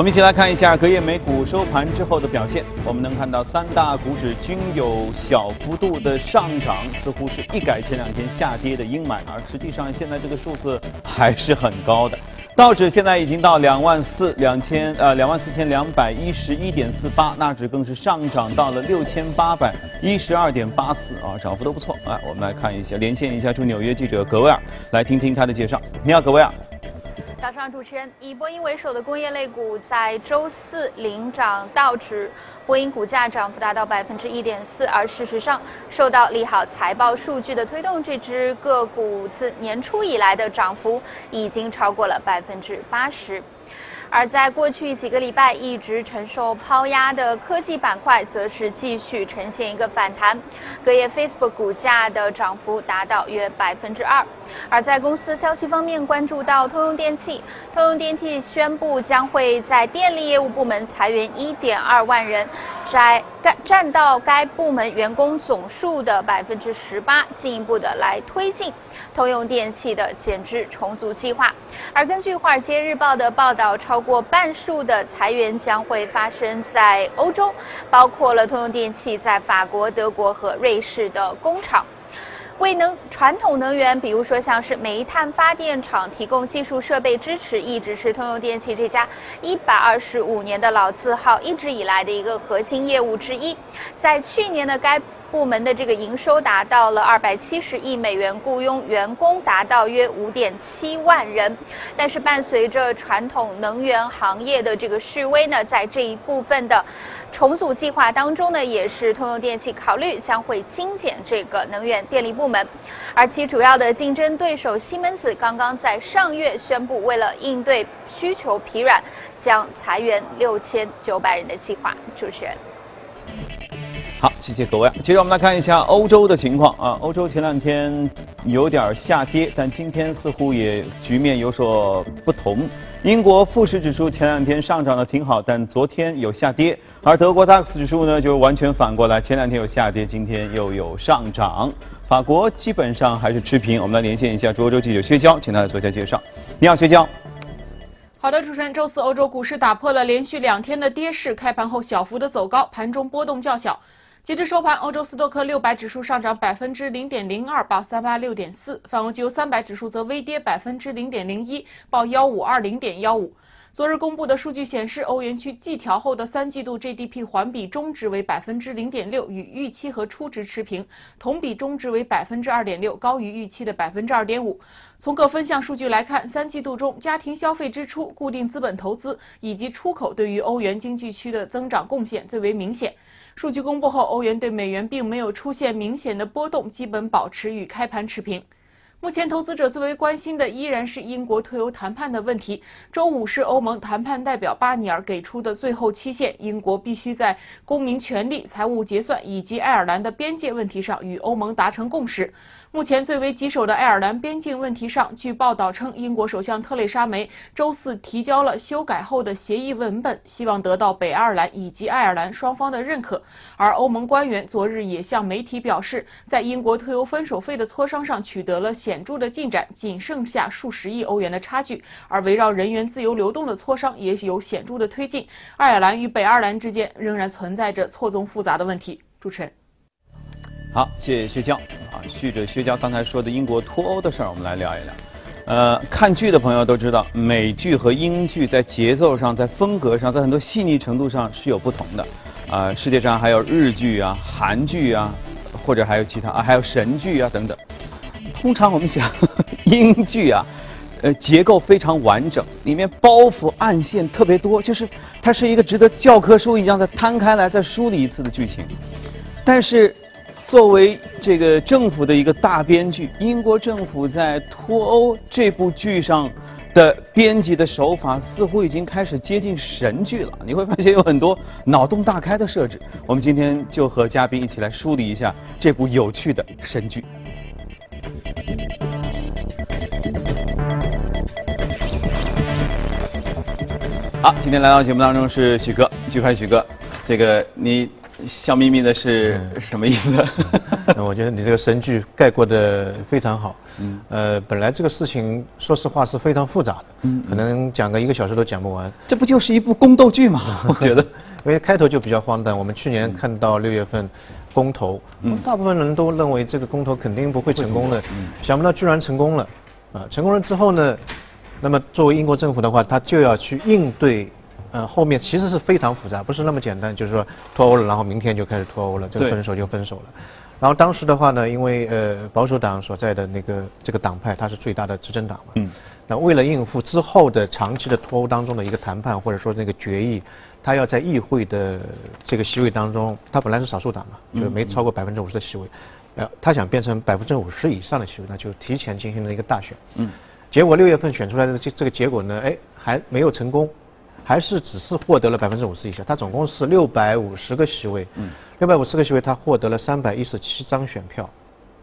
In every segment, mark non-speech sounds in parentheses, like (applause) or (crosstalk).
我们一起来看一下隔夜美股收盘之后的表现。我们能看到三大股指均有小幅度的上涨，似乎是一改前两天下跌的阴霾，而实际上现在这个数字还是很高的。道指现在已经到两万四两千呃两万四千两百一十一点四八，纳指更是上涨到了六千八百一十二点八四啊，涨幅都不错。来，我们来看一下，连线一下驻纽约记者格威尔，来听听他的介绍。你好，格威尔。早上，主持人，以波音为首的工业类股在周四领涨道指，波音股价涨幅达到百分之一点四，而事实上，受到利好财报数据的推动，这只个股自年初以来的涨幅已经超过了百分之八十。而在过去几个礼拜一直承受抛压的科技板块，则是继续呈现一个反弹。隔夜 Facebook 股价的涨幅达到约百分之二。而在公司消息方面，关注到通用电气，通用电气宣布将会在电力业务部门裁员一点二万人。在该占到该部门员工总数的百分之十八，进一步的来推进通用电气的减资重组计划。而根据《华尔街日报》的报道，超过半数的裁员将会发生在欧洲，包括了通用电气在法国、德国和瑞士的工厂。为能传统能源，比如说像是煤炭发电厂提供技术设备支持，一直是通用电气这家一百二十五年的老字号一直以来的一个核心业务之一。在去年的该部门的这个营收达到了二百七十亿美元，雇佣员工达到约五点七万人。但是伴随着传统能源行业的这个示威呢，在这一部分的。重组计划当中呢，也是通用电气考虑将会精简这个能源电力部门，而其主要的竞争对手西门子刚刚在上月宣布，为了应对需求疲软，将裁员六千九百人的计划。主持人，好，谢谢各位。接着我们来看一下欧洲的情况啊，欧洲前两天有点下跌，但今天似乎也局面有所不同。英国富时指数前两天上涨的挺好，但昨天有下跌。而德国 DAX 指数呢，就完全反过来，前两天有下跌，今天又有上涨。法国基本上还是持平。我们来连线一下欧洲记者薛娇，请他来做一下介绍。你好，薛娇。好的，主持人，周四欧洲股市打破了连续两天的跌势，开盘后小幅的走高，盘中波动较小。截至收盘，欧洲斯托克六百指数上涨百分之零点零二，报三八六点四；泛欧洲三百指数则微跌百分之零点零一，报幺五二零点幺五。昨日公布的数据显示，欧元区季调后的三季度 GDP 环比中值为百分之零点六，与预期和初值持平；同比中值为百分之二点六，高于预期的百分之二点五。从各分项数据来看，三季度中家庭消费支出、固定资本投资以及出口对于欧元经济区的增长贡献最为明显。数据公布后，欧元对美元并没有出现明显的波动，基本保持与开盘持平。目前，投资者最为关心的依然是英国退欧谈判的问题。周五是欧盟谈判代表巴尼尔给出的最后期限，英国必须在公民权利、财务结算以及爱尔兰的边界问题上与欧盟达成共识。目前最为棘手的爱尔兰边境问题上，据报道称，英国首相特蕾莎梅周四提交了修改后的协议文本，希望得到北爱尔兰以及爱尔兰双方的认可。而欧盟官员昨日也向媒体表示，在英国退欧分手费的磋商上取得了显著的进展，仅剩下数十亿欧元的差距。而围绕人员自由流动的磋商也有显著的推进。爱尔兰与北爱尔兰之间仍然存在着错综复杂的问题。主持人。好，谢谢薛娇啊。续着薛娇刚才说的英国脱欧的事儿，我们来聊一聊。呃，看剧的朋友都知道，美剧和英剧在节奏上、在风格上、在很多细腻程度上是有不同的。啊，世界上还有日剧啊、韩剧啊，或者还有其他啊，还有神剧啊等等。通常我们想，英剧啊，呃，结构非常完整，里面包袱暗线特别多，就是它是一个值得教科书一样的摊开来再梳理一次的剧情。但是。作为这个政府的一个大编剧，英国政府在脱欧这部剧上的编辑的手法似乎已经开始接近神剧了。你会发现有很多脑洞大开的设置。我们今天就和嘉宾一起来梳理一下这部有趣的神剧。好，今天来到节目当中是许哥，举牌许哥，这个你。笑眯眯的是什么意思？(laughs) 我觉得你这个神剧概括的非常好。嗯。呃，本来这个事情说实话是非常复杂的，嗯，可能讲个一个小时都讲不完。这不就是一部宫斗剧吗？(laughs) 我觉得。因为开头就比较荒诞。我们去年看到六月份公投，大部分人都认为这个公投肯定不会成功的，想不到居然成功了。啊，成功了之后呢，那么作为英国政府的话，他就要去应对，呃，后面其实是非常复杂，不是那么简单，就是说脱欧了，然后明天就开始脱欧了，这个分手就分手了。然后当时的话呢，因为呃保守党所在的那个这个党派，它是最大的执政党嘛，嗯，那为了应付之后的长期的脱欧当中的一个谈判或者说那个决议。他要在议会的这个席位当中，他本来是少数党嘛，就是没超过百分之五十的席位，呃，他想变成百分之五十以上的席位，那就提前进行了一个大选。嗯。结果六月份选出来的这这个结果呢，哎，还没有成功，还是只是获得了百分之五十以下。他总共是六百五十个席位，嗯，六百五十个席位，他获得了三百一十七张选票。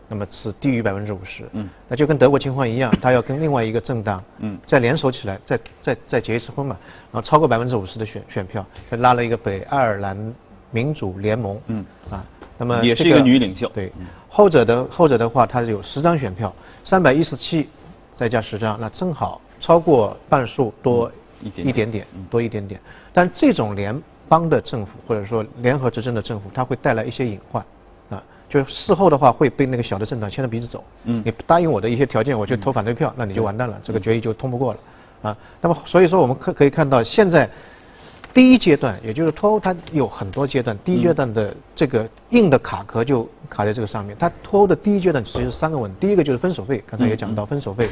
那么是低于百分之五十，嗯，那就跟德国情况一样，他要跟另外一个政党，嗯，再联手起来，再再再结一次婚嘛，然后超过百分之五十的选选票，就拉了一个北爱尔兰民主联盟，嗯，啊，那么也是一个女领袖，对，后者的后者的话，他有十张选票，三百一十七再加十张，那正好超过半数多一点点，多一点点，但这种联邦的政府或者说联合执政的政府，它会带来一些隐患啊。就事后的话会被那个小的政党牵着鼻子走。嗯。你不答应我的一些条件，我就投反对票，那你就完蛋了，这个决议就通不过了。啊，那么所以说我们可可以看到，现在第一阶段，也就是脱欧，它有很多阶段。第一阶段的这个硬的卡壳就卡在这个上面。它脱欧的第一阶段其实是三个问题，第一个就是分手费，刚才也讲到分手费。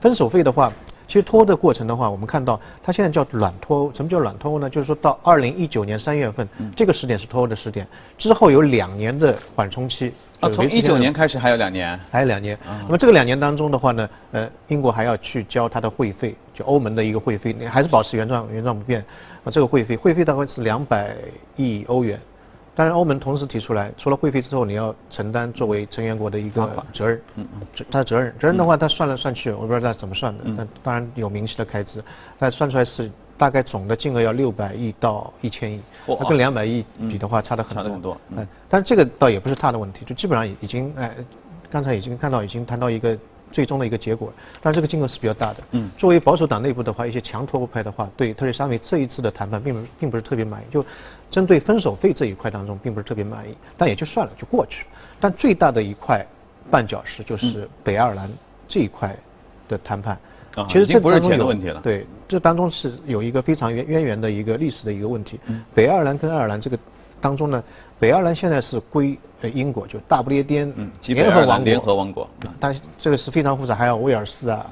分手费的话。其实脱欧的过程的话，我们看到它现在叫软脱欧。什么叫软脱欧呢？就是说到二零一九年三月份，这个时点是脱欧的时点，之后有两年的缓冲期。啊，从一九年开始还有两年？还有两年。那么这个两年当中的话呢，呃，英国还要去交它的会费，就欧盟的一个会费，还是保持原状原状不变。啊，这个会费，会费大概是两百亿欧元。当然，欧盟同时提出来，除了会费之后，你要承担作为成员国的一个责任。嗯嗯。他的责任，责任的话，他算来算去，我不知道他怎么算的。但当然有明细的开支，但算出来是大概总的金额要六百亿到一千亿。它跟两百亿比的话，差的很多。差很多。嗯。但这个倒也不是他的问题，就基本上已经哎，刚才已经看到已经谈到一个。最终的一个结果，但这个金额是比较大的。嗯，作为保守党内部的话，一些强脱欧派的话，对特蕾莎梅这一次的谈判并不并不是特别满意，就针对分手费这一块当中，并不是特别满意。但也就算了，就过去。但最大的一块绊脚石就是北爱尔兰这一块的谈判。啊，其实这不是钱的问题了。对，这当中是有一个非常渊渊源的一个历史的一个问题。嗯，北爱尔兰跟爱尔兰这个当中呢，北爱尔兰现在是归。呃，英国就大不列颠联合王国，联合王国，但这个是非常复杂，还有威尔士啊、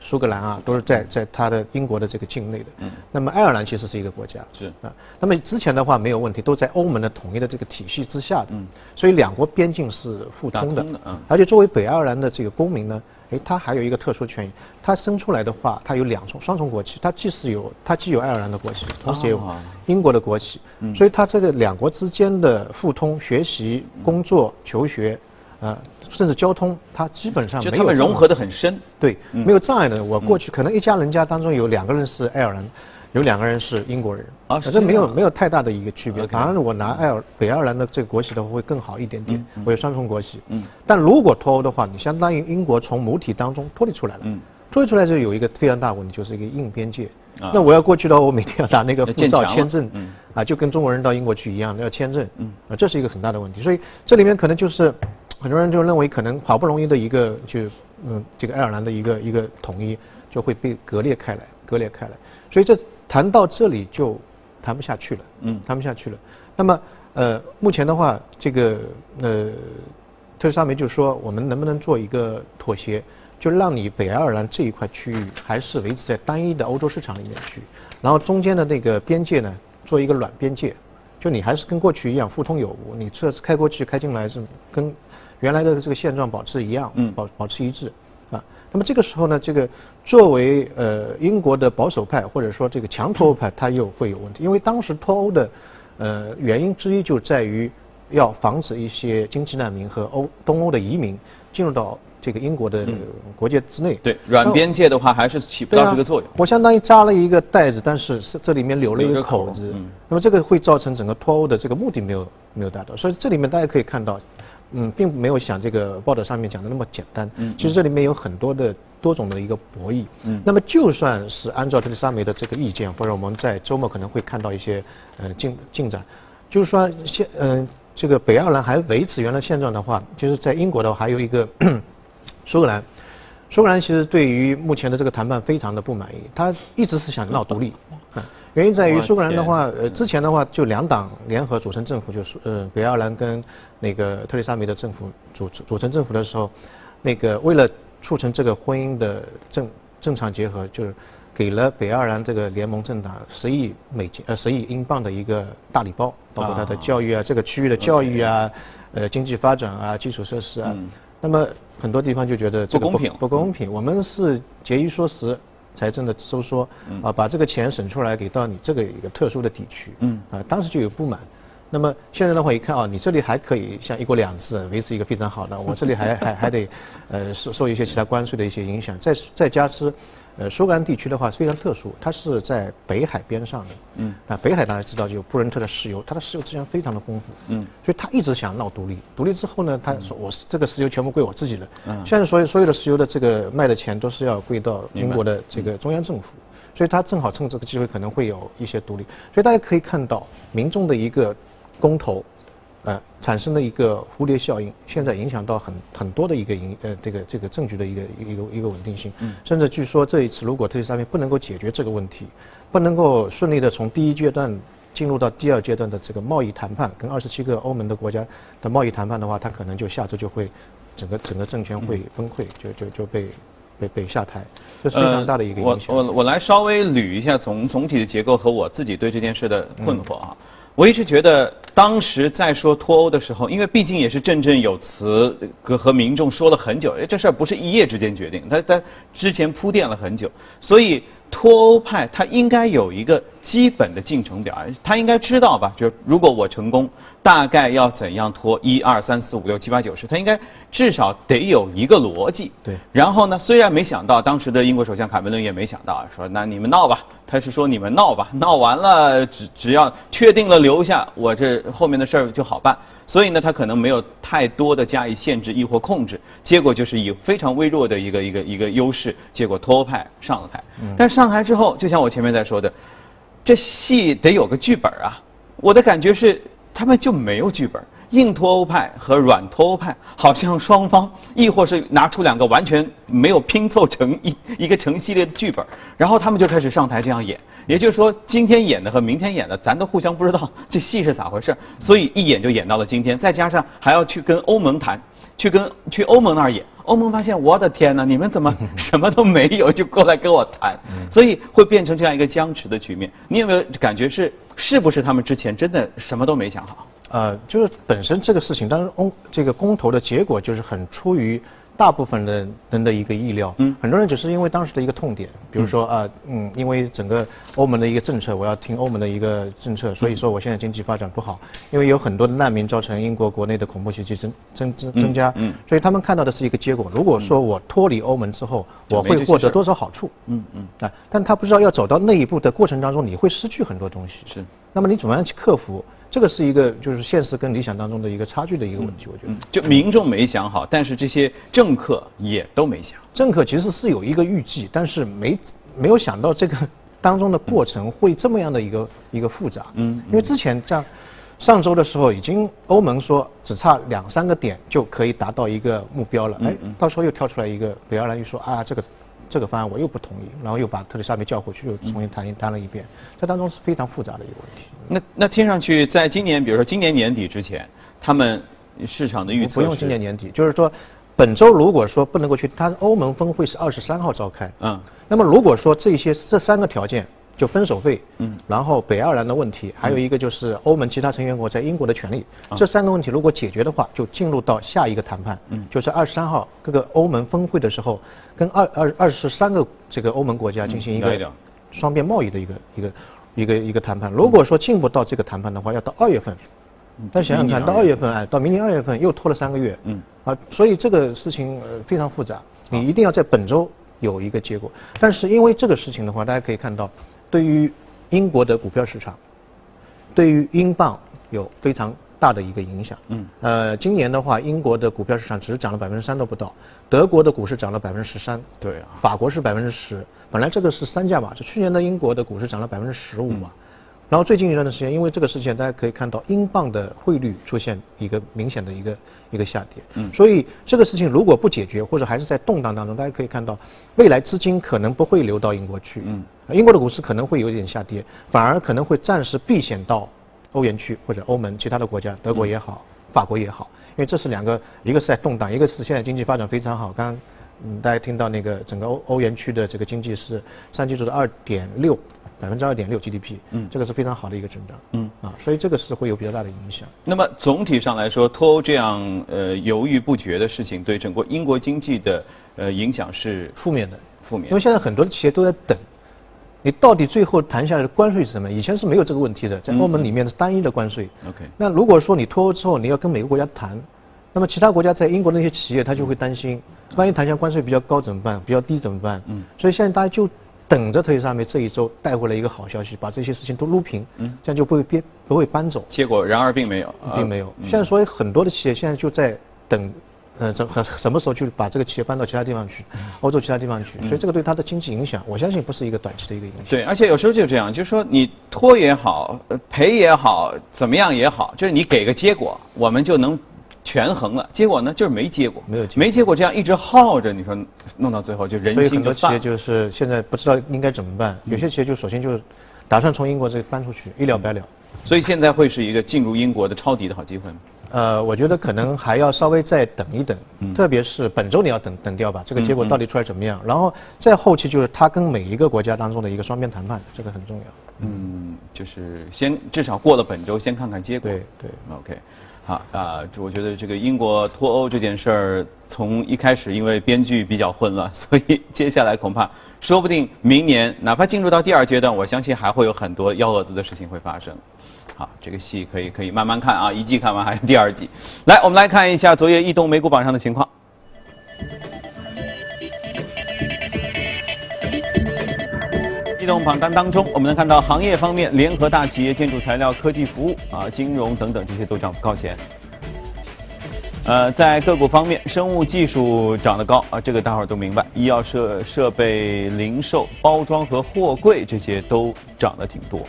苏格兰啊，都是在在它的英国的这个境内的。嗯。那么爱尔兰其实是一个国家。是。啊，那么之前的话没有问题，都在欧盟的统一的这个体系之下的。嗯。所以两国边境是互通的。嗯。而且作为北爱尔兰的这个公民呢。哎，他还有一个特殊权益，他生出来的话，他有两重双重国籍，他既是有他既有爱尔兰的国籍，同时也有英国的国籍，所以他这个两国之间的互通、学习、工作、求学，呃，甚至交通，他基本上没有。就他们融合的很深。对，没有障碍的。我过去可能一家人家当中有两个人是爱尔兰。有两个人是英国人，啊，这没有没有太大的一个区别。反而我拿爱尔北爱尔兰的这个国旗的话会更好一点点，我有双重国旗。嗯，但如果脱欧的话，你相当于英国从母体当中脱离出来了。嗯，脱离出来就有一个非常大问题，就是一个硬边界。啊，那我要过去的话，我每天要拿那个护照签证，嗯，啊，就跟中国人到英国去一样，要签证。嗯，啊，这是一个很大的问题。所以这里面可能就是很多人就认为，可能好不容易的一个就嗯这个爱尔兰的一个一个统一就会被割裂开来，割裂开来。所以这。谈到这里就谈不下去了，嗯，谈不下去了。那么，呃，目前的话，这个呃，特斯拉梅就说，我们能不能做一个妥协，就让你北爱尔兰这一块区域还是维持在单一的欧洲市场里面去，然后中间的那个边界呢，做一个软边界，就你还是跟过去一样互通有无，你这次开过去开进来是跟原来的这个现状保持一样，嗯，保保持一致。啊，那么这个时候呢，这个作为呃英国的保守派或者说这个强脱欧派，它又会有问题，因为当时脱欧的呃原因之一就在于要防止一些经济难民和欧东欧的移民进入到这个英国的国界之内。对，软边界的话还是起不到这个作用。我相当于扎了一个袋子，但是这里面留了一个口子，那么这个会造成整个脱欧的这个目的没有没有达到。所以这里面大家可以看到，嗯，并没有想这个报道上面讲的那么简单。嗯，其实这里面有很多的多种的一个博弈。嗯，那么就算是按照特蕾莎梅的这个意见，或者我们在周末可能会看到一些呃进进展，就是说现嗯。这个北爱尔兰还维持原来现状的话，就是在英国的话还有一个苏格兰，苏格兰其实对于目前的这个谈判非常的不满意，他一直是想闹独立，原因在于苏格兰的话，呃之前的话就两党联合组成政府，就是呃北爱尔兰跟那个特蕾莎梅的政府组组成政府的时候，那个为了促成这个婚姻的正正常结合，就是。给了北爱尔兰这个联盟政党十亿美金呃十亿英镑的一个大礼包，包括它的教育啊，这个区域的教育啊，呃经济发展啊，基础设施啊。那么很多地方就觉得这个不公平，不公平。我们是节衣缩食，财政的收缩，啊把这个钱省出来给到你这个一个特殊的地区，嗯啊当时就有不满。那么现在的话一看啊，你这里还可以像一国两制维持一个非常好的，我这里还还还得呃受受一些其他关税的一些影响，再再加之。呃，苏格兰地区的话是非常特殊，它是在北海边上的。嗯。啊，北海大家知道就有布伦特的石油，它的石油资源非常的丰富。嗯。所以他一直想闹独立，独立之后呢，他说我这个石油全部归我自己了。嗯。现在所有所有的石油的这个卖的钱都是要归到英国的这个中央政府，所以他正好趁这个机会可能会有一些独立。所以大家可以看到民众的一个公投。呃，产生的一个蝴蝶效应，现在影响到很很多的一个影呃这个这个证据的一个一个一个稳定性，嗯甚至据说这一次如果特蕾莎梅不能够解决这个问题，不能够顺利的从第一阶段进入到第二阶段的这个贸易谈判，跟二十七个欧盟的国家的贸易谈判的话，他可能就下周就会整个整个政权会崩溃，就就就被被被下台，这是非常大的一个影响。我我我来稍微捋一下总总体的结构和我自己对这件事的困惑啊。我一直觉得，当时在说脱欧的时候，因为毕竟也是振振有词，和和民众说了很久，哎，这事儿不是一夜之间决定，他他之前铺垫了很久，所以。脱欧派他应该有一个基本的进程表，他应该知道吧？就如果我成功，大概要怎样拖？一二三四五六七八九十，他应该至少得有一个逻辑。对。然后呢，虽然没想到，当时的英国首相卡梅伦也没想到，说那你们闹吧，他是说你们闹吧，闹完了只只要确定了留下，我这后面的事儿就好办。所以呢，他可能没有太多的加以限制亦或控制，结果就是以非常微弱的一个一个一个优势，结果脱欧派上了台。但上台之后，就像我前面在说的，这戏得有个剧本啊。我的感觉是，他们就没有剧本。硬脱欧派和软脱欧派好像双方，亦或是拿出两个完全没有拼凑成一一个成系列的剧本，然后他们就开始上台这样演。也就是说，今天演的和明天演的，咱都互相不知道这戏是咋回事，所以一演就演到了今天。再加上还要去跟欧盟谈，去跟去欧盟那儿演，欧盟发现我的天哪，你们怎么 (laughs) 什么都没有就过来跟我谈，所以会变成这样一个僵持的局面。你有没有感觉是是不是他们之前真的什么都没想好？呃，就是本身这个事情，当然公这个公投的结果就是很出于大部分人人的一个意料。嗯。很多人只是因为当时的一个痛点，比如说啊，嗯，因为整个欧盟的一个政策，我要听欧盟的一个政策，所以说我现在经济发展不好，因为有很多的难民造成英国国内的恐怖袭击增增增增加。嗯。所以他们看到的是一个结果。如果说我脱离欧盟之后，我会获得多少好处？嗯嗯。啊，但他不知道要走到那一步的过程当中，你会失去很多东西。是。那么你怎么样去克服？这个是一个就是现实跟理想当中的一个差距的一个问题，我觉得。就民众没想好，但是这些政客也都没想。政客其实是有一个预计，但是没没有想到这个当中的过程会这么样的一个 (laughs) 一个复杂。嗯。因为之前像上周的时候，已经欧盟说只差两三个点就可以达到一个目标了，哎，到时候又跳出来一个北爱尔兰又说啊这个。这个方案我又不同意，然后又把特蕾莎梅叫回去，又重新谈谈了一遍，这当中是非常复杂的一个问题。那那听上去，在今年，比如说今年年底之前，他们市场的预测不用今年年底，就是说，本周如果说不能够去，他欧盟峰会是二十三号召开，嗯，那么如果说这些这三个条件。就分手费，嗯，然后北爱尔兰的问题，还有一个就是欧盟其他成员国在英国的权利，这三个问题如果解决的话，就进入到下一个谈判，嗯，就是二十三号各个欧盟峰会的时候，跟二二二十三个这个欧盟国家进行一个双边贸易的一个一个一个一个谈判。如果说进不到这个谈判的话，要到二月份。但想想看到二月份，哎，到明年二月份又拖了三个月，嗯，啊，所以这个事情非常复杂，你一定要在本周有一个结果。但是因为这个事情的话，大家可以看到，对于英国的股票市场，对于英镑有非常。大的一个影响，嗯，呃，今年的话，英国的股票市场只是涨了百分之三都不到，德国的股市涨了百分之十三，对啊，法国是百分之十，本来这个是三驾马，就去年的英国的股市涨了百分之十五嘛，然后最近一段的时间，因为这个事情，大家可以看到英镑的汇率出现一个明显的一个一个下跌，嗯，所以这个事情如果不解决，或者还是在动荡当中，大家可以看到未来资金可能不会流到英国去，嗯，英国的股市可能会有点下跌，反而可能会暂时避险到。欧元区或者欧盟其他的国家，德国也好，法国也好，因为这是两个，一个是在动荡，一个是现在经济发展非常好。刚刚嗯，大家听到那个整个欧欧元区的这个经济是三季度的二点六百分之二点六 GDP，嗯，这个是非常好的一个增长，嗯啊，所以这个是会有比较大的影响。那么总体上来说，脱欧这样呃犹豫不决的事情，对整个英国经济的呃影响是负面的，负面。因为现在很多的企业都在等。你到底最后谈下来的关税是什么？以前是没有这个问题的，在欧盟里面是单一的关税。OK。那如果说你脱欧之后你要跟每个国家谈，那么其他国家在英国的那些企业他就会担心，万一谈下关税比较高怎么办？比较低怎么办？嗯。所以现在大家就等着特蕾莎梅这一周带回来一个好消息，把这些事情都撸平，嗯，这样就不会变不会搬走。结果然而并没有，并没有。现在所以很多的企业现在就在等。呃，怎很什么时候去把这个企业搬到其他地方去，欧洲其他地方去？所以这个对它的经济影响，我相信不是一个短期的一个影响。对，而且有时候就这样，就是说你拖也好，赔也好，怎么样也好，就是你给个结果，我们就能权衡了。结果呢，就是没结果，没有没结果，这样一直耗着，你说弄到最后就人心所以很多企业就是现在不知道应该怎么办，有些企业就首先就打算从英国这搬出去，一了百了。所以现在会是一个进入英国的抄底的好机会吗？呃，我觉得可能还要稍微再等一等，特别是本周你要等等掉吧，这个结果到底出来怎么样？然后再后期就是他跟每一个国家当中的一个双边谈判，这个很重要。嗯，就是先至少过了本周，先看看结果。对对，OK，好啊，我觉得这个英国脱欧这件事儿，从一开始因为编剧比较混乱，(laughs) 所以接下来恐怕说不定明年哪怕进入到第二阶段，我相信还会有很多幺蛾子的事情会发生。好，这个戏可以可以慢慢看啊，一季看完还是第二季。来，我们来看一下昨夜异动美股榜上的情况。榜单当中，我们能看到行业方面，联合大企业、建筑材料、科技服务啊、金融等等这些都涨幅靠前。呃，在个股方面，生物技术涨得高啊，这个大伙儿都明白。医药设设备、零售、包装和货柜这些都涨得挺多。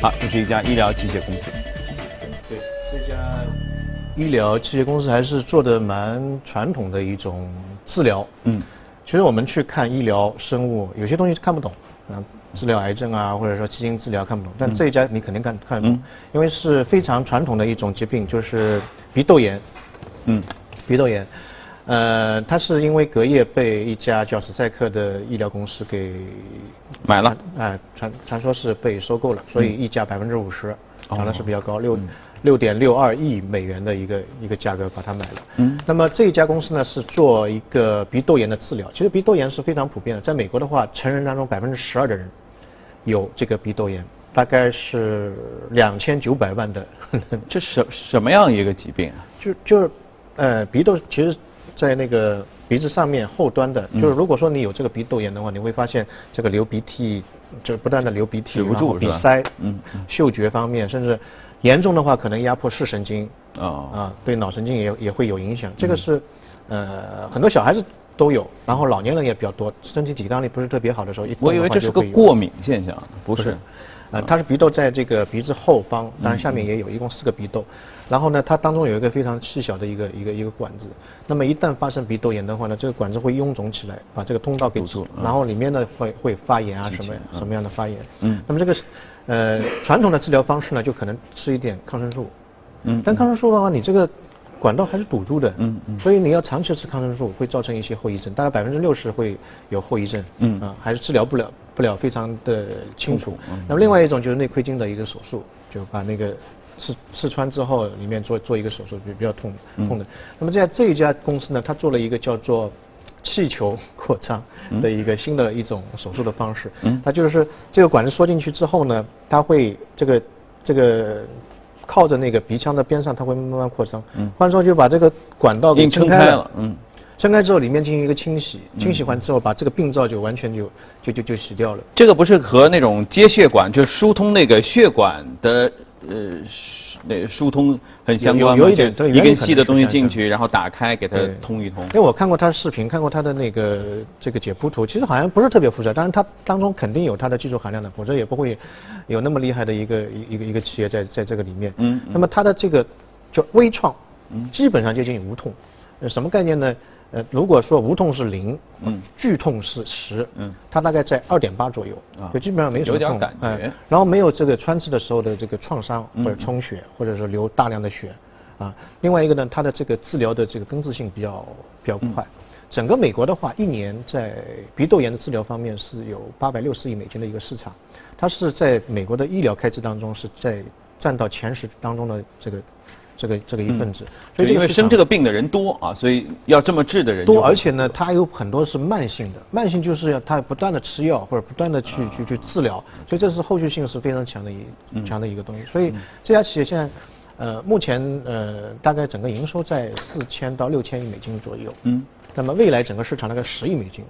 好，这是一家医疗器械公司。对，这家医疗器械公司还是做的蛮传统的一种治疗。嗯，其实我们去看医疗生物，有些东西是看不懂，啊，治疗癌症啊，或者说基因治疗看不懂。但这一家你肯定看看得懂，因为是非常传统的一种疾病，就是鼻窦炎。嗯，鼻窦炎。呃，它是因为隔夜被一家叫史赛克的医疗公司给买了，哎，传传说是被收购了，所以溢价百分之五十，涨的是比较高，六六点六二亿美元的一个一个价格把它买了。嗯，那么这一家公司呢是做一个鼻窦炎的治疗，其实鼻窦炎是非常普遍的，在美国的话，成人当中百分之十二的人有这个鼻窦炎，大概是两千九百万的。(laughs) 这什什么样一个疾病啊？就就是呃鼻窦其实。在那个鼻子上面后端的，就是如果说你有这个鼻窦炎的话，你会发现这个流鼻涕，就是不断的流鼻涕，然后鼻塞，嗯，嗅觉方面，甚至严重的话可能压迫视神经，啊，啊，对脑神经也也会有影响。这个是，呃，很多小孩子都有，然后老年人也比较多，身体抵抗力不是特别好的时候，我以为这是个过敏现象，不是。呃，它是鼻窦在这个鼻子后方，当然下面也有一共四个鼻窦，然后呢，它当中有一个非常细小的一个一个一个管子，那么一旦发生鼻窦炎的话呢，这个管子会臃肿起来，把这个通道给堵住，然后里面呢会会发炎啊什么什么样的发炎，嗯，那么这个呃传统的治疗方式呢，就可能吃一点抗生素，嗯，但抗生素的话，你这个管道还是堵住的，嗯嗯，所以你要长期吃抗生素会造成一些后遗症，大概百分之六十会有后遗症，嗯啊，还是治疗不了。不了非常的清楚。那么另外一种就是内窥镜的一个手术，就把那个刺刺穿之后，里面做做一个手术，比比较痛痛的。那么在这一家公司呢，他做了一个叫做气球扩张的一个新的一种手术的方式。嗯，它就是这个管子缩进去之后呢，它会这个这个靠着那个鼻腔的边上，它会慢慢扩张。嗯，换说就把这个管道给撑开了。嗯，撑开之后里面进行一个清洗，清洗完之后把这个病灶就完全就就就就洗掉了。这个不是和那种接血管，就疏通那个血管的呃。那疏通很相关有一点，一根细的东西进去，然后打开给它通一通。因为我看过他的视频，看过他的那个这个解剖图，其实好像不是特别复杂，但是它当中肯定有它的技术含量的，否则也不会有那么厉害的一个一个一个企业在在这个里面。嗯。那么它的这个叫微创，基本上接近无痛，什么概念呢？呃，如果说无痛是零，嗯，剧痛是十，嗯，它大概在二点八左右，啊，就基本上没什么痛，有点感觉，然后没有这个穿刺的时候的这个创伤或者充血，或者是流大量的血，啊，另外一个呢，它的这个治疗的这个根治性比较比较快，整个美国的话，一年在鼻窦炎的治疗方面是有八百六十亿美金的一个市场，它是在美国的医疗开支当中是在占到前十当中的这个。这个这个一份子，所以因为生这个病的人多啊，所以要这么治的人多，而且呢，它有很多是慢性的，慢性就是要它不断的吃药或者不断的去去去治疗，所以这是后续性是非常强的一强的一个东西。所以这家企业现在呃目前呃大概整个营收在四千到六千亿美金左右，嗯，那么未来整个市场大概十亿美金。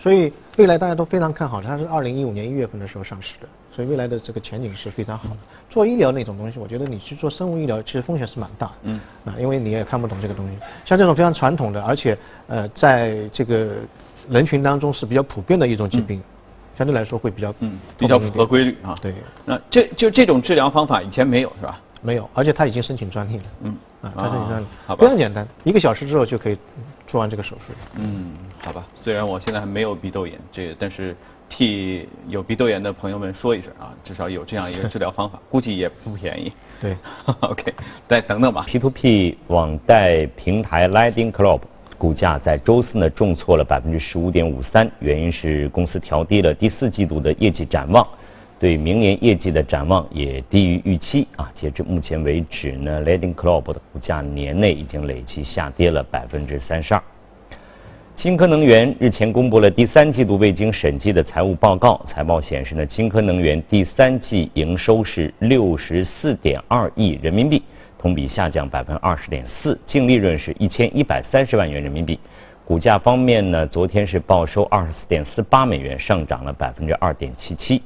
所以未来大家都非常看好，它是二零一五年一月份的时候上市的，所以未来的这个前景是非常好的。做医疗那种东西，我觉得你去做生物医疗，其实风险是蛮大的。嗯。啊，因为你也看不懂这个东西。像这种非常传统的，而且呃，在这个人群当中是比较普遍的一种疾病，相对来说会比较嗯比较符合规律啊。对。那这就这种治疗方法以前没有是吧？没有，而且他已经申请专利了。嗯。啊，他申请专利，非常简单，一个小时之后就可以。做完这个手术，嗯，好吧。虽然我现在还没有鼻窦炎，这但是替有鼻窦炎的朋友们说一声啊，至少有这样一个治疗方法，(laughs) 估计也不便宜。对，(laughs) OK，再等等吧。P2P 网贷平台 Lighting Club 股价在周四呢重挫了百分之十五点五三，原因是公司调低了第四季度的业绩展望。对明年业绩的展望也低于预期啊！截至目前为止呢 l e d i n g Club 的股价年内已经累计下跌了百分之三十二。金科能源日前公布了第三季度未经审计的财务报告，财报显示呢，金科能源第三季营收是六十四点二亿人民币，同比下降百分之二十点四，净利润是一千一百三十万元人民币。股价方面呢，昨天是报收二十四点四八美元，上涨了百分之二点七七。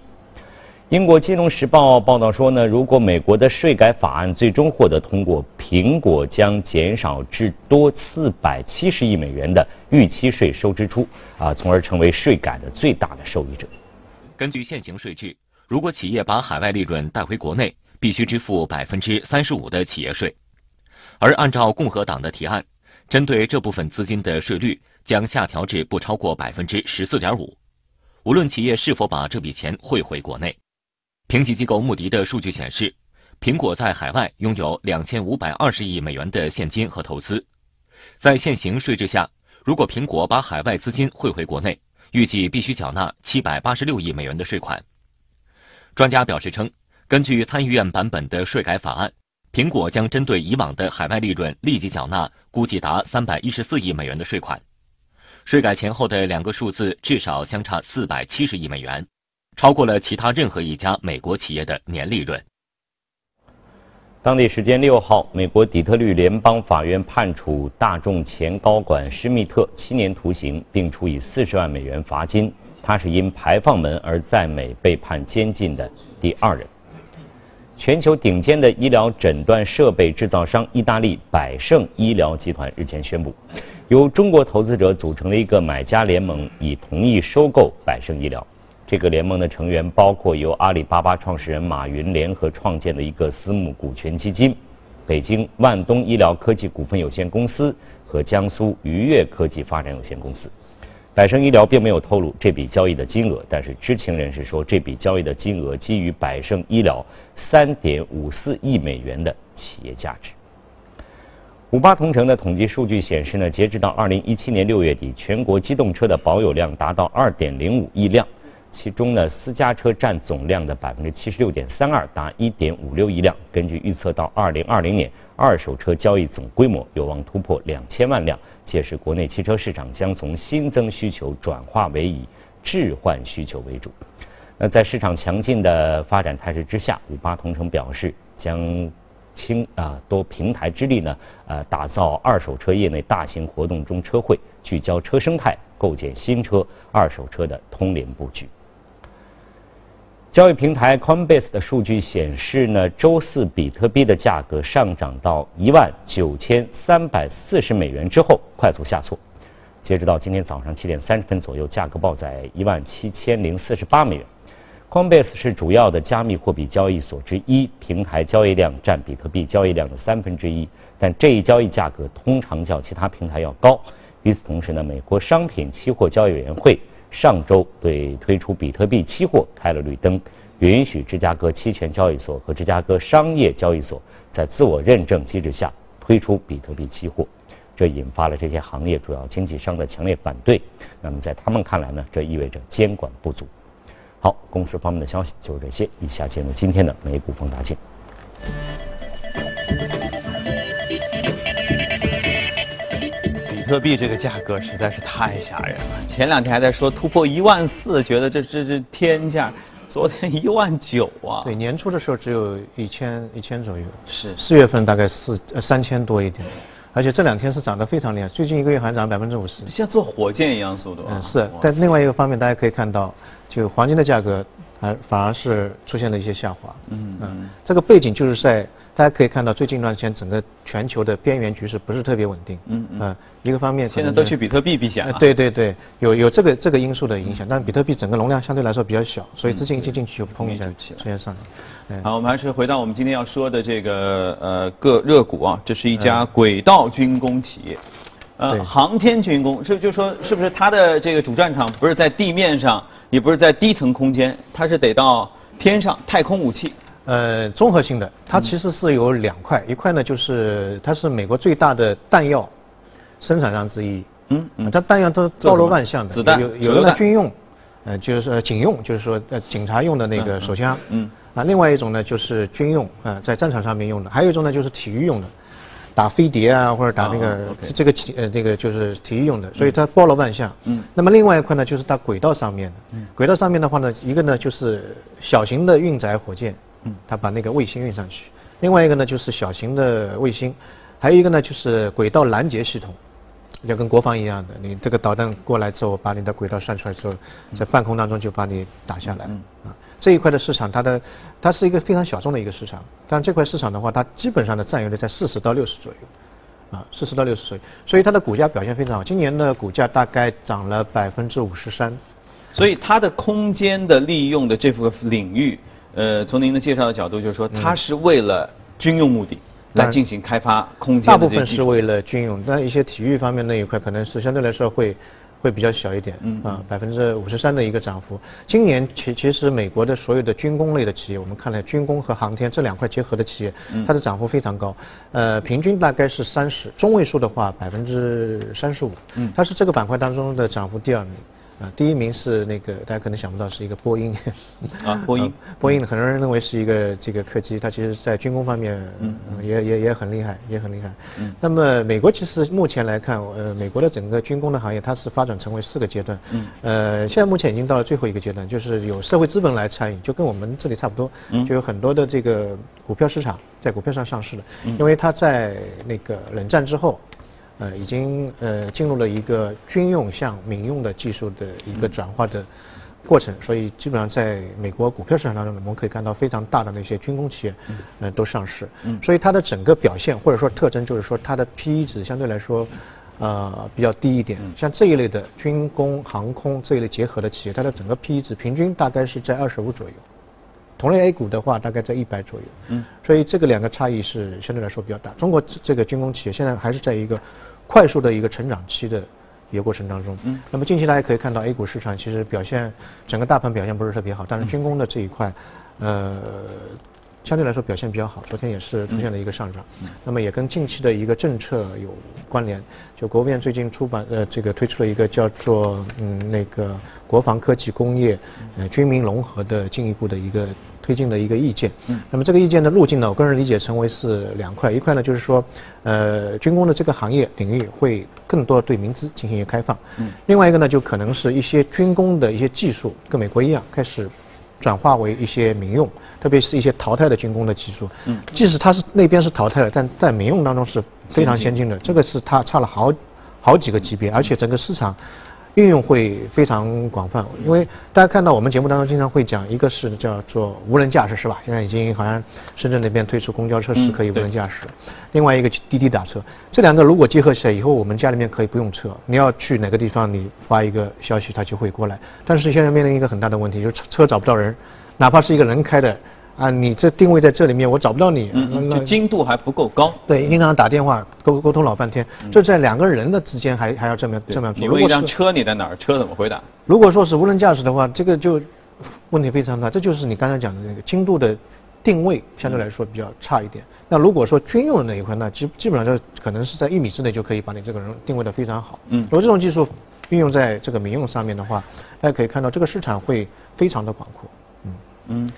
英国金融时报报道说呢，如果美国的税改法案最终获得通过，苹果将减少至多四百七十亿美元的预期税收支出，啊，从而成为税改的最大的受益者。根据现行税制，如果企业把海外利润带回国内，必须支付百分之三十五的企业税，而按照共和党的提案，针对这部分资金的税率将下调至不超过百分之十四点五，无论企业是否把这笔钱汇回国内。评级机构穆迪的数据显示，苹果在海外拥有两千五百二十亿美元的现金和投资。在现行税制下，如果苹果把海外资金汇回国内，预计必须缴纳七百八十六亿美元的税款。专家表示称，根据参议院版本的税改法案，苹果将针对以往的海外利润立即缴纳估计达三百一十四亿美元的税款。税改前后的两个数字至少相差四百七十亿美元。超过了其他任何一家美国企业的年利润。当地时间六号，美国底特律联邦法院判处大众前高管施密特七年徒刑，并处以四十万美元罚金。他是因排放门而在美被判监禁的第二人。全球顶尖的医疗诊断设备制造商意大利百胜医疗集团日前宣布，由中国投资者组成了一个买家联盟已同意收购百胜医疗。这个联盟的成员包括由阿里巴巴创始人马云联合创建的一个私募股权基金、北京万东医疗科技股份有限公司和江苏愉悦科技发展有限公司。百胜医疗并没有透露这笔交易的金额，但是知情人士说，这笔交易的金额基于百胜医疗三点五四亿美元的企业价值。五八同城的统计数据显示呢，截止到二零一七年六月底，全国机动车的保有量达到二点零五亿辆。其中呢，私家车占总量的百分之七十六点三二，达一点五六亿辆。根据预测，到二零二零年，二手车交易总规模有望突破两千万辆，届时国内汽车市场将从新增需求转化为以置换需求为主。那在市场强劲的发展态势之下，五八同城表示将倾啊多平台之力呢，呃，打造二手车业内大型活动中车会，聚焦车生态，构建新车、二手车的通联布局。交易平台 Coinbase 的数据显示呢，周四比特币的价格上涨到一万九千三百四十美元之后，快速下挫。截止到今天早上七点三十分左右，价格报在一万七千零四十八美元。Coinbase 是主要的加密货币交易所之一，平台交易量占比特币交易量的三分之一，但这一交易价格通常较其他平台要高。与此同时呢，美国商品期货交易委员会。上周对推出比特币期货开了绿灯，允许芝加哥期权交易所和芝加哥商业交易所在自我认证机制下推出比特币期货，这引发了这些行业主要经纪商的强烈反对。那么在他们看来呢，这意味着监管不足。好，公司方面的消息就是这些。以下进入今天的美股放大镜。特币这个价格实在是太吓人了。前两天还在说突破一万四，觉得这这这天价。昨天一万九啊！对，年初的时候只有一千一千左右。是。四月份大概四呃三千多一点，而且这两天是涨得非常厉害，最近一个月还涨百分之五十。像坐火箭一样速度。嗯，是。但另外一个方面，大家可以看到，就黄金的价格，还反而是出现了一些下滑。嗯嗯。这个背景就是在。大家可以看到，最近一段时间整个全球的边缘局势不是特别稳定。嗯嗯。一个方面，现在都去比特币避险了。对对对，有有这个这个因素的影响，但比特币整个容量相对来说比较小，所以资金一进去就砰一下出现上来。好，我们还是回到我们今天要说的这个呃个热股啊，这是一家轨道军工企业，呃，航天军工，是就说是不是它的这个主战场不是在地面上，也不是在低层空间，它是得到天上太空武器。呃，综合性的，它其实是有两块，一块呢就是它是美国最大的弹药生产商之一，嗯嗯，它弹药都包罗万象的，有有的军用，呃，就是警用，就是说呃警察用的那个手枪，嗯，啊，另外一种呢就是军用，啊，在战场上面用的，还有一种呢就是体育用的，打飞碟啊或者打那个这个体呃这个就是体育用的，所以它包罗万象，嗯，那么另外一块呢就是它轨道上面的，嗯，轨道上面的话呢，一个呢就是小型的运载火箭。嗯，他把那个卫星运上去，另外一个呢就是小型的卫星，还有一个呢就是轨道拦截系统，就跟国防一样的，你这个导弹过来之后，把你的轨道算出来之后，在半空当中就把你打下来。啊，这一块的市场，它的它是一个非常小众的一个市场，但这块市场的话，它基本上的占有率在四十到六十左右，啊，四十到六十左右，所以它的股价表现非常好，今年的股价大概涨了百分之五十三，所以它的空间的利用的这幅领域。呃，从您的介绍的角度，就是说它是为了军用目的来进行开发空间。大部分是为了军用，但一些体育方面那一块可能是相对来说会会比较小一点。嗯啊，百分之五十三的一个涨幅。今年其其实美国的所有的军工类的企业，我们看来军工和航天这两块结合的企业，它的涨幅非常高。呃，平均大概是三十，中位数的话百分之三十五。嗯，它是这个板块当中的涨幅第二名。啊，第一名是那个大家可能想不到是一个波音，啊，(laughs) 波音，波音很多人认为是一个这个客机，它其实在军工方面，嗯，也也也很厉害，也很厉害。嗯，那么美国其实目前来看，呃，美国的整个军工的行业它是发展成为四个阶段，嗯，呃，现在目前已经到了最后一个阶段，就是有社会资本来参与，就跟我们这里差不多，嗯，就有很多的这个股票市场在股票上上市的，因为它在那个冷战之后。呃，已经呃进入了一个军用向民用的技术的一个转化的过程，所以基本上在美国股票市场当中，我们可以看到非常大的那些军工企业，呃都上市，所以它的整个表现或者说特征就是说它的 P/E 值相对来说呃比较低一点，像这一类的军工、航空这一类结合的企业，它的整个 P/E 值平均大概是在二十五左右。同类 A 股的话，大概在一百左右。嗯，所以这个两个差异是相对来说比较大。中国这个军工企业现在还是在一个快速的一个成长期的一个过程当中。嗯，那么近期大家可以看到 A 股市场其实表现整个大盘表现不是特别好，但是军工的这一块，呃，相对来说表现比较好，昨天也是出现了一个上涨。那么也跟近期的一个政策有关联，就国务院最近出版呃这个推出了一个叫做嗯那个国防科技工业呃军民融合的进一步的一个推进的一个意见。嗯。那么这个意见的路径呢，我个人理解成为是两块，一块呢就是说呃军工的这个行业领域会更多对民资进行一个开放。嗯。另外一个呢就可能是一些军工的一些技术跟美国一样开始。转化为一些民用，特别是一些淘汰的军工的技术。嗯，即使它是那边是淘汰了，但在民用当中是非常先进的。这个是它差了好好几个级别，而且整个市场。运用会非常广泛，因为大家看到我们节目当中经常会讲，一个是叫做无人驾驶，是吧？现在已经好像深圳那边推出公交车是可以无人驾驶，另外一个滴滴打车，这两个如果结合起来以后，我们家里面可以不用车，你要去哪个地方，你发一个消息，它就会过来。但是现在面临一个很大的问题，就是车找不到人，哪怕是一个人开的。啊，你这定位在这里面，我找不到你，就精度还不够高。对，经常打电话沟沟通老半天，这在两个人的之间还还要这么这么做。你问一辆车你在哪儿，车怎么回答？如果说是无人驾驶的话，这个就问题非常大。这就是你刚才讲的那个精度的定位相对来说比较差一点。那如果说军用的那一块，那基基本上就可能是在一米之内就可以把你这个人定位的非常好。嗯，如果这种技术运用在这个民用上面的话，大家可以看到这个市场会非常的广阔。嗯嗯。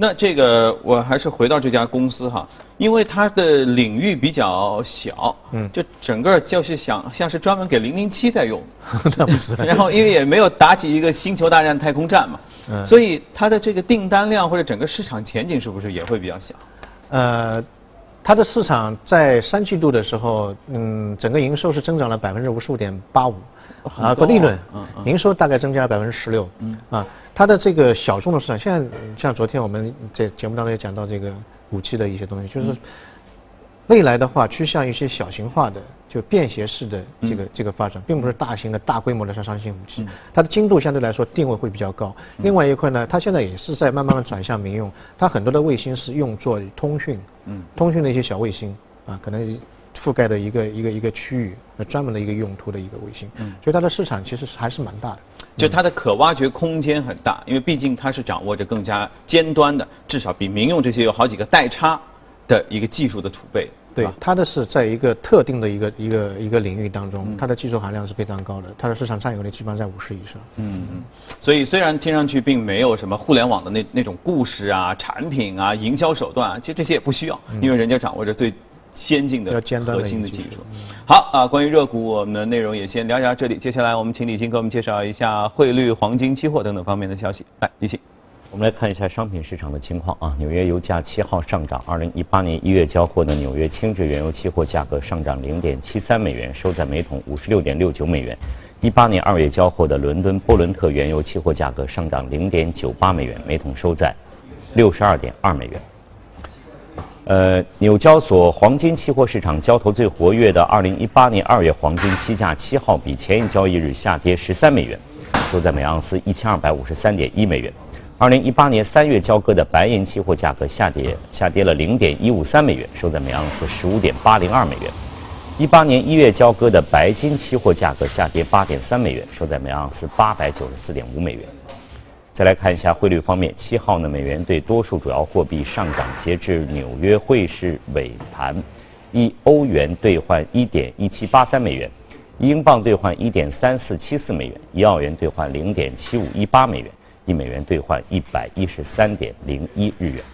那这个我还是回到这家公司哈，因为它的领域比较小，嗯，就整个就是想像是专门给零零七在用，(laughs) 那不是。(laughs) 然后因为也没有打起一个星球大战太空站嘛，嗯，所以它的这个订单量或者整个市场前景是不是也会比较小？呃，它的市场在三季度的时候，嗯，整个营收是增长了百分之五十五点八五，啊，不利润，嗯，营收大概增加了百分之十六，嗯，啊。它的这个小众的市场，现在像昨天我们在节目当中也讲到这个武器的一些东西，就是未来的话趋向一些小型化的，就便携式的这个这个发展，并不是大型的大规模的杀伤性武器。它的精度相对来说定位会比较高。另外一块呢，它现在也是在慢慢的转向民用，它很多的卫星是用作通讯，嗯，通讯的一些小卫星啊，可能覆盖的一个一个一个区域，那专门的一个用途的一个卫星，嗯，所以它的市场其实还是蛮大的。就它的可挖掘空间很大，因为毕竟它是掌握着更加尖端的，至少比民用这些有好几个代差的一个技术的储备。对，它的是在一个特定的一个一个一个领域当中，它的技术含量是非常高的，它的市场占有率基本上在五十以上。嗯嗯。所以虽然听上去并没有什么互联网的那那种故事啊、产品啊、营销手段啊，其实这些也不需要，因为人家掌握着最。先进的核心的技术。好啊，关于热股，我们的内容也先聊到这里。接下来，我们请李欣给我们介绍一下汇率、黄金、期货等等方面的消息。来，李欣，我们来看一下商品市场的情况啊。纽约油价七号上涨，二零一八年一月交货的纽约轻质原油期货价格上涨零点七三美元，收在每桶五十六点六九美元。一八年二月交货的伦敦布伦特原油期货价格上涨零点九八美元，每桶收在六十二点二美元。呃，纽交所黄金期货市场交投最活跃的二零一八年二月黄金期价七号比前一交易日下跌十三美元，收在每盎司一千二百五十三点一美元。二零一八年三月交割的白银期货价格下跌，下跌了零点一五三美元，收在每盎司十五点八零二美元。一八年一月交割的白金期货价格下跌八点三美元，收在每盎司八百九十四点五美元。再来看一下汇率方面，七号呢，美元对多数主要货币上涨，截至纽约汇市尾盘，一欧元兑换一点一七八三美元，英镑兑换一点三四七四美元，一澳元兑换零点七五一八美元，一美元兑换一百一十三点零一日元。